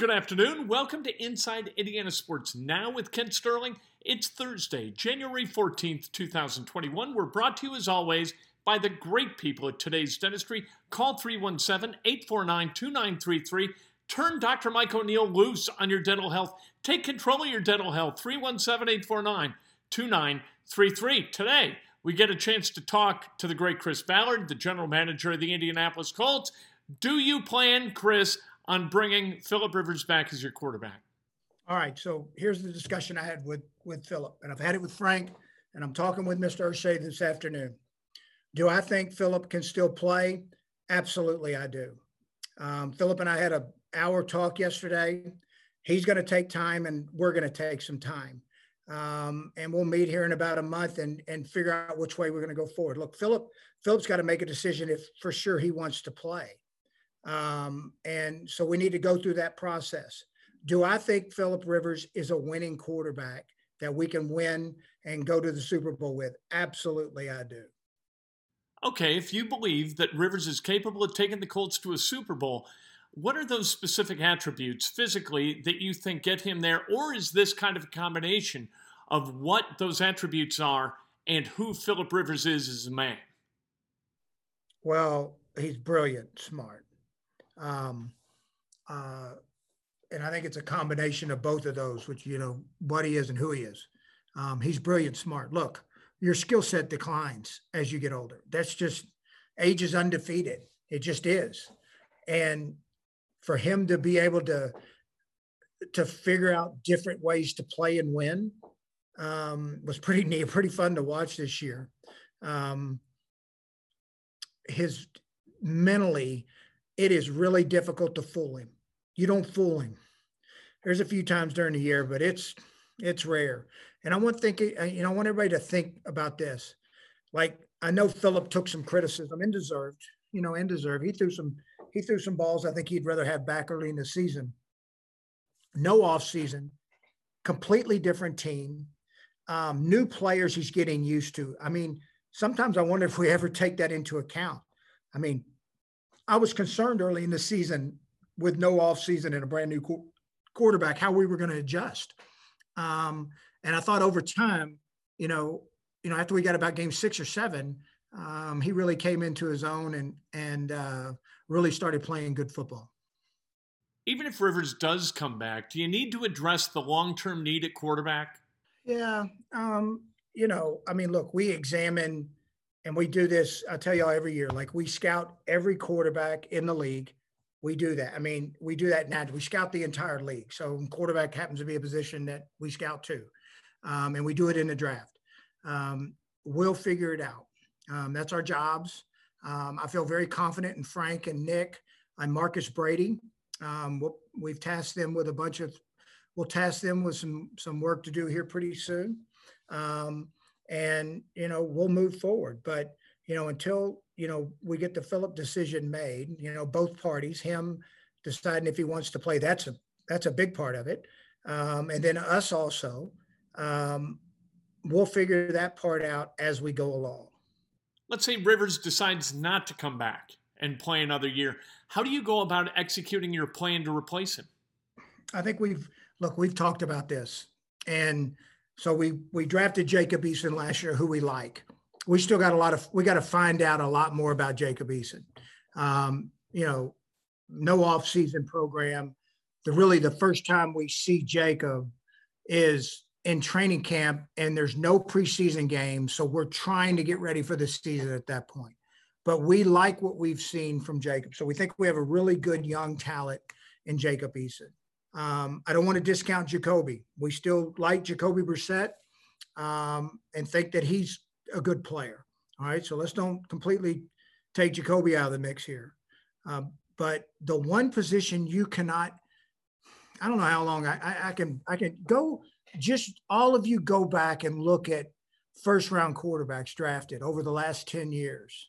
Good afternoon. Welcome to Inside Indiana Sports Now with Kent Sterling. It's Thursday, January 14th, 2021. We're brought to you, as always, by the great people at today's dentistry. Call 317 849 2933. Turn Dr. Mike O'Neill loose on your dental health. Take control of your dental health. 317 849 2933. Today, we get a chance to talk to the great Chris Ballard, the general manager of the Indianapolis Colts. Do you plan, Chris, on bringing Philip Rivers back as your quarterback? All right. So here's the discussion I had with with Philip, and I've had it with Frank, and I'm talking with Mr. Irsay this afternoon. Do I think Philip can still play? Absolutely, I do. Um, Philip and I had a hour talk yesterday. He's going to take time, and we're going to take some time, um, and we'll meet here in about a month and and figure out which way we're going to go forward. Look, Philip, Philip's got to make a decision if for sure he wants to play, um, and so we need to go through that process. Do I think Philip Rivers is a winning quarterback that we can win and go to the Super Bowl with? Absolutely, I do. Okay, if you believe that Rivers is capable of taking the Colts to a Super Bowl, what are those specific attributes physically that you think get him there? Or is this kind of a combination of what those attributes are and who Philip Rivers is as a man? Well, he's brilliant, smart. Um, uh, and I think it's a combination of both of those, which, you know, what he is and who he is. Um, he's brilliant, smart. Look, your skill set declines as you get older. That's just age is undefeated. It just is. And for him to be able to to figure out different ways to play and win um, was pretty neat, pretty fun to watch this year. Um, his mentally, it is really difficult to fool him. You don't fool him. There's a few times during the year, but it's it's rare. And I want think uh, you know I want everybody to think about this. Like I know Philip took some criticism and deserved, you know, and deserved. He threw some he threw some balls I think he'd rather have back early in the season. No off season, completely different team, um, new players he's getting used to. I mean, sometimes I wonder if we ever take that into account. I mean, I was concerned early in the season with no off season and a brand new qu- quarterback how we were going to adjust. Um, and I thought over time, you know, you know, after we got about game six or seven, um, he really came into his own and and uh, really started playing good football. Even if Rivers does come back, do you need to address the long term need at quarterback? Yeah, um, you know, I mean, look, we examine and we do this. I tell y'all every year, like we scout every quarterback in the league. We do that. I mean, we do that now. We scout the entire league. So quarterback happens to be a position that we scout too, um, and we do it in the draft. Um, we'll figure it out. Um, that's our jobs. Um, I feel very confident in Frank and Nick and Marcus Brady. Um, we'll, we've tasked them with a bunch of. We'll task them with some some work to do here pretty soon, um, and you know we'll move forward. But you know until you know we get the Philip decision made, you know both parties, him deciding if he wants to play, that's a that's a big part of it, um, and then us also. Um, we'll figure that part out as we go along let's say Rivers decides not to come back and play another year. How do you go about executing your plan to replace him? I think we've look, we've talked about this. And so we we drafted Jacob Eason last year, who we like. We still got a lot of we got to find out a lot more about Jacob Eason. Um, you know, no off-season program. The really the first time we see Jacob is in training camp and there's no preseason game. So we're trying to get ready for the season at that point. But we like what we've seen from Jacob. So we think we have a really good young talent in Jacob Eason. Um, I don't want to discount Jacoby. We still like Jacoby Brissett um, and think that he's a good player. All right. So let's don't completely take Jacoby out of the mix here. Um, but the one position you cannot, I don't know how long I, I, I can I can go just all of you go back and look at first round quarterbacks drafted over the last 10 years.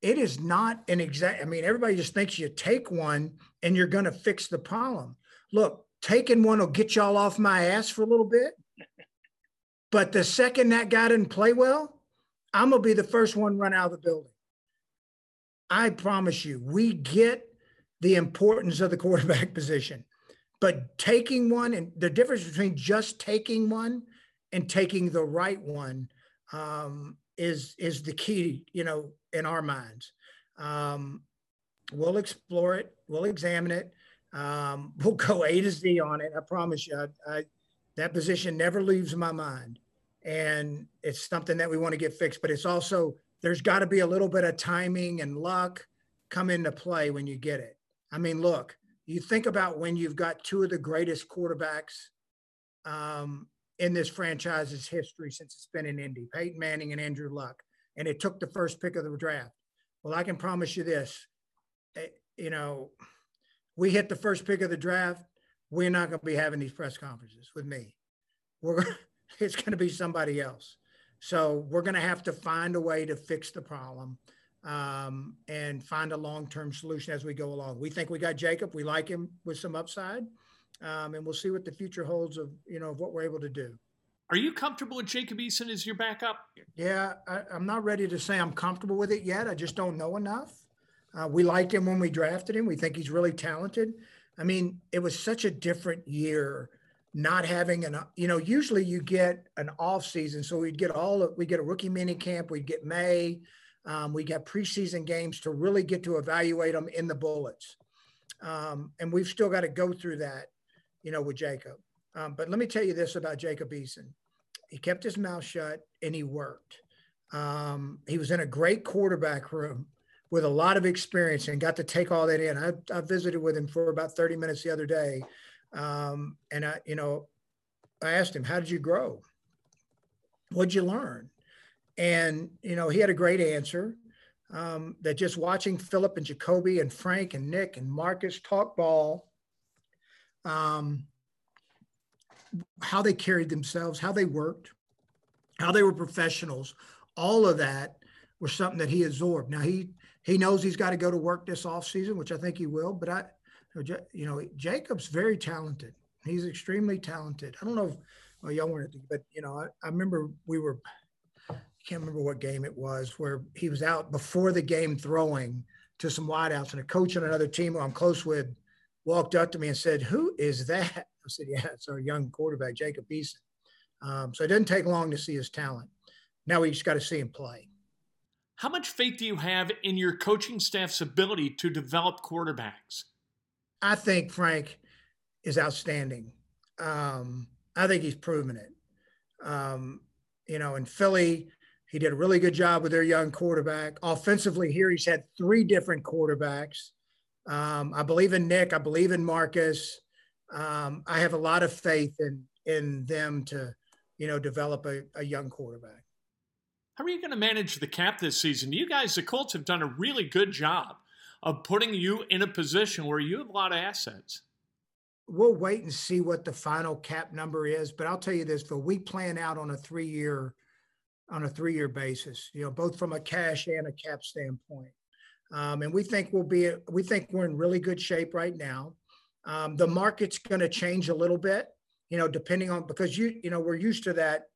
It is not an exact, I mean, everybody just thinks you take one and you're going to fix the problem. Look, taking one will get y'all off my ass for a little bit. But the second that guy didn't play well, I'm going to be the first one run out of the building. I promise you, we get the importance of the quarterback position. but taking one and the difference between just taking one and taking the right one um, is is the key, you know, in our minds. Um, we'll explore it. We'll examine it. Um, we'll go A to Z on it. I promise you. I, I, that position never leaves my mind, and it's something that we want to get fixed. But it's also there's got to be a little bit of timing and luck come into play when you get it. I mean, look, you think about when you've got two of the greatest quarterbacks um, in this franchise's history since it's been in Indy, Peyton Manning and Andrew Luck, and it took the first pick of the draft. Well, I can promise you this, eh, you know, we hit the first pick of the draft, we're not going to be having these press conferences with me. We're it's going to be somebody else. So we're going to have to find a way to fix the problem um, and find a long-term solution as we go along. We think we got Jacob. We like him with some upside, um, and we'll see what the future holds of you know of what we're able to do. Are you comfortable with Jacob Eason as your backup? Yeah, I, am not ready to say I'm comfortable with it yet. I just don't know enough. Uh, we liked him when we drafted him. We think he's really talented. I mean, it was such a different year not having an you know usually you get an off season. So we'd get all we get a rookie mini camp we'd get may um, we get preseason games to really get to evaluate them in the bullets. Um, and we've still got to go through that you know with jacob. Um, but let me tell you this about jacob eason. He kept his mouth shut and he worked. Um, he was in a great quarterback room with a lot of experience and got to take all that in I, I visited with him for about 30 minutes the other day um, and I, you know, I asked him, how did you grow? What'd you learn? And, you know, he had a great answer um, that just watching Philip and Jacoby and Frank and Nick and Marcus talk ball, um, how they carried themselves, how they worked, how they were professionals, all of that was something that he absorbed. Now he he knows he's got to go to work this off season, which I think he will. But I you know, Jacob's very talented. He's extremely talented. I don't know if well, y'all weren't, but you know, I, I remember we were, I can't remember what game it was where he was out before the game throwing to some wideouts, and a coach on another team who I'm close with walked up to me and said, "Who is that?" I said, "Yeah, it's our young quarterback, Jacob Eason." Um, so it didn't take long to see his talent. Now we just got to see him play. How much faith do you have in your coaching staff's ability to develop quarterbacks? I think Frank is outstanding. Um, I think he's proven it. Um, you know, in Philly, he did a really good job with their young quarterback. Offensively, here he's had three different quarterbacks. Um, I believe in Nick. I believe in Marcus. Um, I have a lot of faith in in them to, you know, develop a, a young quarterback. How are you going to manage the cap this season? You guys, the Colts, have done a really good job of putting you in a position where you have a lot of assets. We'll wait and see what the final cap number is, but I'll tell you this: Phil, we plan out on a three-year, on a three-year basis. You know, both from a cash and a cap standpoint, um, and we think we'll be. We think we're in really good shape right now. Um, the market's going to change a little bit, you know, depending on because you you know we're used to that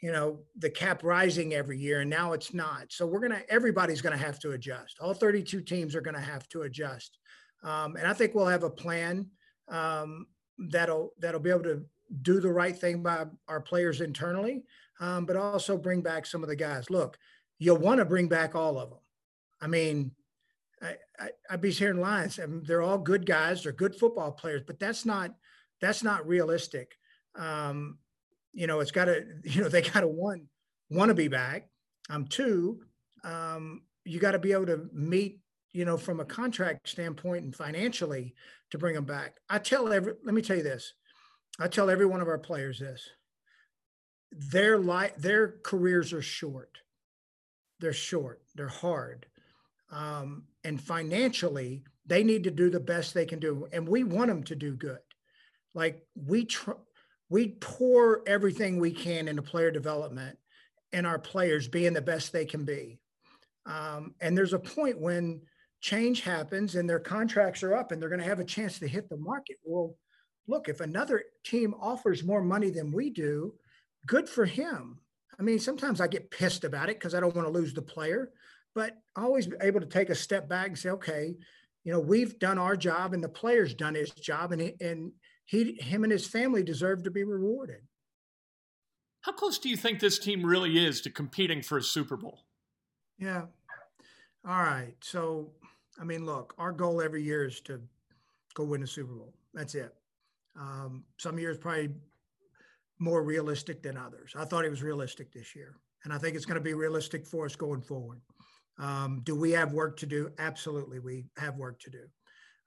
you know the cap rising every year and now it's not. So we're going to everybody's going to have to adjust. All 32 teams are going to have to adjust. Um, and i think we'll have a plan um, that'll that'll be able to do the right thing by our players internally um, but also bring back some of the guys. Look you'll want to bring back all of them i mean I, I, would be hearing lines I mean, they're all good guys they're good football players but that's not that's not realistic. Um, you know, it's got to, you know, they got to one, want to be back. Um, two, um, you got to be able to meet, you know, from a contract standpoint and financially to bring them back. I tell every, let me tell you this. I tell every one of our players this. Their life, their careers are short. They're short. They're hard. Um, and financially, they need to do the best they can do. And we want them to do good. Like we try, we pour everything we can into player development and our players being the best they can be. Um, and there's a point when change happens and their contracts are up and they're going to have a chance to hit the market. Well, look, if another team offers more money than we do, good for him. I mean, sometimes I get pissed about it because I don't want to lose the player, but always able to take a step back and say, okay, you know, we've done our job and the player's done his job and, and he, him and his family deserve to be rewarded. How close do you think this team really is to competing for a Super Bowl? Yeah. All right. So, I mean, look, our goal every year is to go win a Super Bowl. That's it. Um, some years probably more realistic than others. I thought it was realistic this year, and I think it's going to be realistic for us going forward. Um, do we have work to do? Absolutely, we have work to do.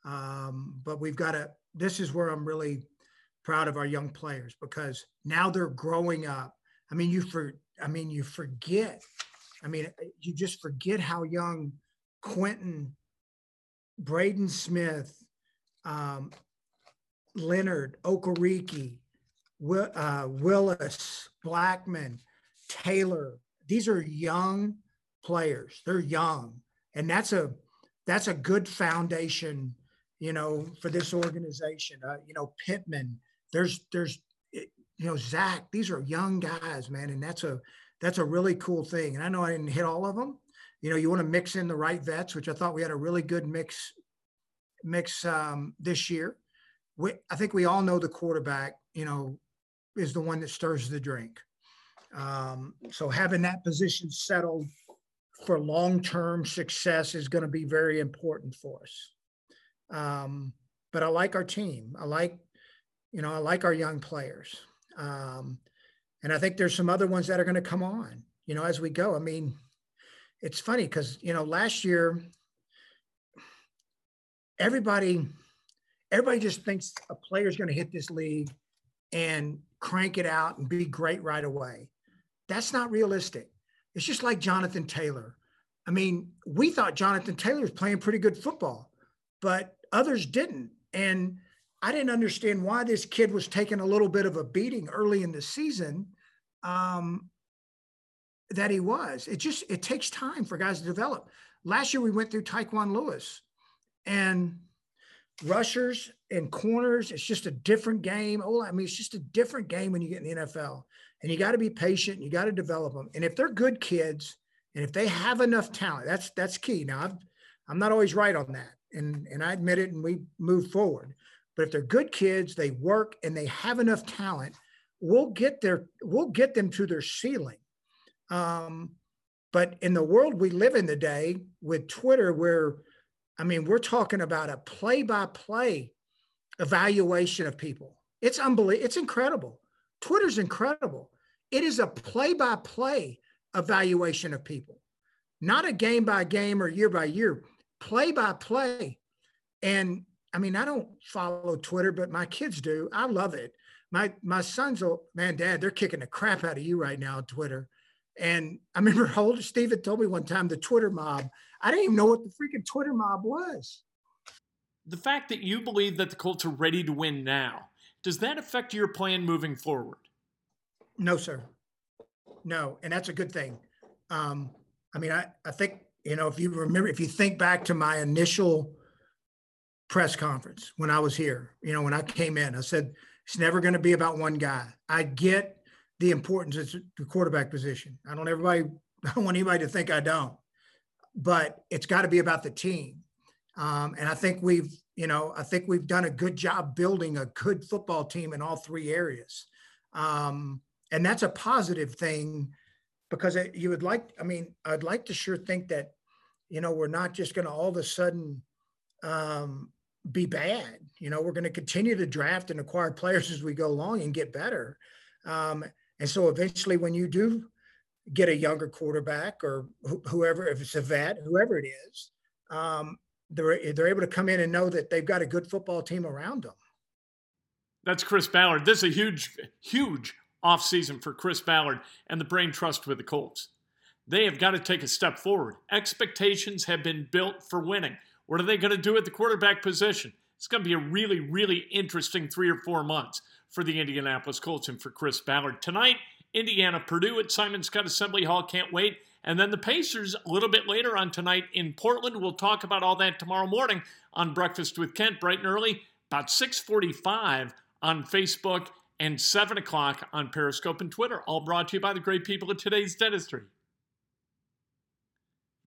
Um, but we've got to. This is where I'm really proud of our young players because now they're growing up. I mean, you for. I mean, you forget. I mean, you just forget how young Quenton, Braden Smith, um, Leonard, Okereke, uh, Willis, Blackmon, Taylor. These are young players. They're young, and that's a that's a good foundation, you know, for this organization. Uh, you know, Pittman. There's there's you know Zach. These are young guys, man, and that's a that's a really cool thing. And I know I didn't hit all of them. You know, you want to mix in the right vets, which I thought we had a really good mix mix um, this year. We, I think we all know the quarterback. You know, is the one that stirs the drink. Um, so having that position settled for long-term success is going to be very important for us. Um, but I like our team. I like, you know, I like our young players. Um, and I think there's some other ones that are going to come on, you know, as we go. I mean, it's funny because, you know, last year, everybody, everybody just thinks a player's going to hit this league and crank it out and be great right away. That's not realistic. It's just like Jonathan Taylor. I mean, we thought Jonathan Taylor was playing pretty good football, but others didn't. And I didn't understand why this kid was taking a little bit of a beating early in the season. Um, that he was. It just it takes time for guys to develop. Last year we went through Tyquan Lewis, and rushers and corners. It's just a different game. Oh, I mean, it's just a different game when you get in the NFL. And you got to be patient. You got to develop them. And if they're good kids, and if they have enough talent, that's that's key. Now, I'm, I'm not always right on that, and and I admit it. And we move forward. But if they're good kids, they work and they have enough talent, we'll get their we'll get them to their ceiling. Um, but in the world we live in today with Twitter, where I mean, we're talking about a play by play evaluation of people. It's unbelievable. It's incredible. Twitter's incredible. It is a play by play evaluation of people, not a game by game or year by year, play by play. And I mean, I don't follow Twitter, but my kids do. I love it. My my sons will, man, dad, they're kicking the crap out of you right now on Twitter. And I remember old Steven told me one time the Twitter mob. I didn't even know what the freaking Twitter mob was. The fact that you believe that the Colts are ready to win now, does that affect your plan moving forward? No, sir. No, and that's a good thing. Um, I mean, I, I think, you know, if you remember, if you think back to my initial press conference when I was here, you know, when I came in, I said, it's never going to be about one guy. I get the importance of the quarterback position. I don't everybody I don't want anybody to think I don't, but it's got to be about the team. Um, and I think we've, you know, I think we've done a good job building a good football team in all three areas. Um, and that's a positive thing because it, you would like, I mean, I'd like to sure think that, you know, we're not just going to all of a sudden um, be bad. You know, we're going to continue to draft and acquire players as we go along and get better. Um, and so eventually, when you do get a younger quarterback or wh- whoever, if it's a vet, whoever it is, um, they're, they're able to come in and know that they've got a good football team around them. That's Chris Ballard. This is a huge, huge offseason for Chris Ballard and the brain trust with the Colts. They have got to take a step forward. Expectations have been built for winning. What are they going to do at the quarterback position? It's going to be a really, really interesting three or four months for the Indianapolis Colts and for Chris Ballard. Tonight, Indiana, Purdue at Simon Skjodt Assembly Hall. Can't wait. And then the Pacers a little bit later on tonight in Portland. We'll talk about all that tomorrow morning on Breakfast with Kent, bright and early, about 645 on Facebook and 7 o'clock on Periscope and Twitter. All brought to you by the great people at Today's Dentistry.